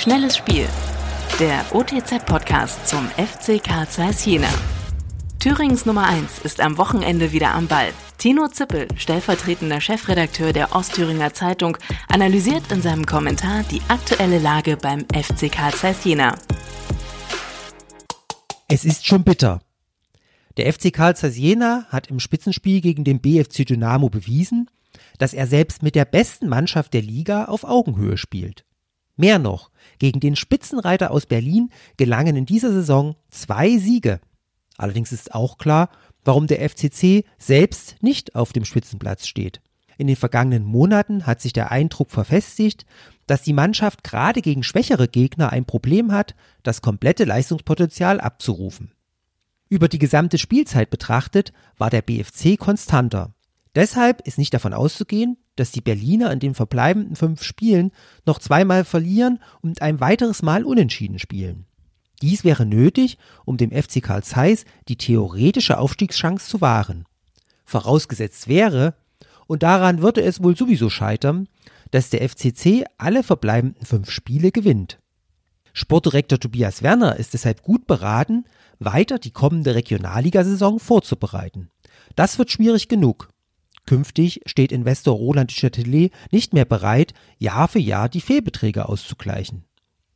Schnelles Spiel. Der OTZ-Podcast zum FC Karl Zeiss Jena. Thürings Nummer 1 ist am Wochenende wieder am Ball. Tino Zippel, stellvertretender Chefredakteur der Ostthüringer Zeitung, analysiert in seinem Kommentar die aktuelle Lage beim FC Karl Zeiss Jena. Es ist schon bitter. Der FC Karl Zeiss Jena hat im Spitzenspiel gegen den BFC Dynamo bewiesen, dass er selbst mit der besten Mannschaft der Liga auf Augenhöhe spielt. Mehr noch, gegen den Spitzenreiter aus Berlin gelangen in dieser Saison zwei Siege. Allerdings ist auch klar, warum der FCC selbst nicht auf dem Spitzenplatz steht. In den vergangenen Monaten hat sich der Eindruck verfestigt, dass die Mannschaft gerade gegen schwächere Gegner ein Problem hat, das komplette Leistungspotenzial abzurufen. Über die gesamte Spielzeit betrachtet war der BFC konstanter. Deshalb ist nicht davon auszugehen, dass die Berliner in den verbleibenden fünf Spielen noch zweimal verlieren und ein weiteres Mal unentschieden spielen. Dies wäre nötig, um dem FC Karl Zeiss die theoretische Aufstiegschance zu wahren. Vorausgesetzt wäre, und daran würde es wohl sowieso scheitern, dass der FCC alle verbleibenden fünf Spiele gewinnt. Sportdirektor Tobias Werner ist deshalb gut beraten, weiter die kommende Regionalligasaison vorzubereiten. Das wird schwierig genug. Künftig steht Investor Roland Duchatelet nicht mehr bereit, Jahr für Jahr die Fehlbeträge auszugleichen.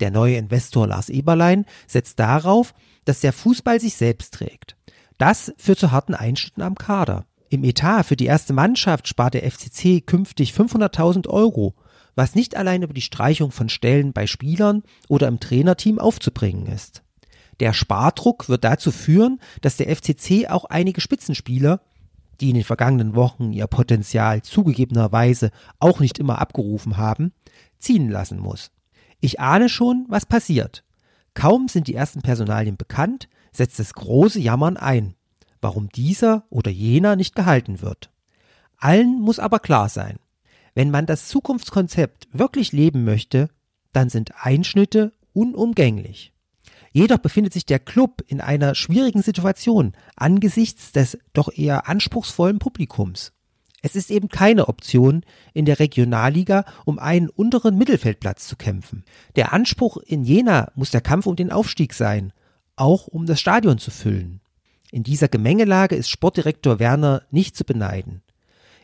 Der neue Investor Lars Eberlein setzt darauf, dass der Fußball sich selbst trägt. Das führt zu harten Einschnitten am Kader. Im Etat für die erste Mannschaft spart der FCC künftig 500.000 Euro, was nicht allein über die Streichung von Stellen bei Spielern oder im Trainerteam aufzubringen ist. Der Spardruck wird dazu führen, dass der FCC auch einige Spitzenspieler, die in den vergangenen Wochen ihr Potenzial zugegebenerweise auch nicht immer abgerufen haben, ziehen lassen muss. Ich ahne schon, was passiert. Kaum sind die ersten Personalien bekannt, setzt das große Jammern ein warum dieser oder jener nicht gehalten wird. Allen muss aber klar sein, wenn man das Zukunftskonzept wirklich leben möchte, dann sind Einschnitte unumgänglich. Jedoch befindet sich der Club in einer schwierigen Situation angesichts des doch eher anspruchsvollen Publikums. Es ist eben keine Option, in der Regionalliga um einen unteren Mittelfeldplatz zu kämpfen. Der Anspruch in Jena muss der Kampf um den Aufstieg sein, auch um das Stadion zu füllen. In dieser Gemengelage ist Sportdirektor Werner nicht zu beneiden.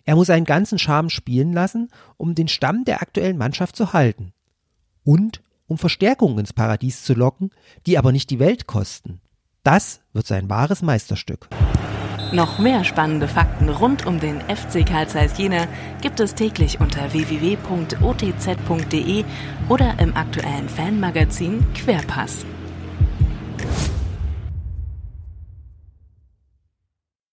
Er muss seinen ganzen Charme spielen lassen, um den Stamm der aktuellen Mannschaft zu halten. Und um Verstärkungen ins Paradies zu locken, die aber nicht die Welt kosten. Das wird sein wahres Meisterstück. Noch mehr spannende Fakten rund um den FC Karl Zeiss Jena gibt es täglich unter www.otz.de oder im aktuellen Fanmagazin Querpass.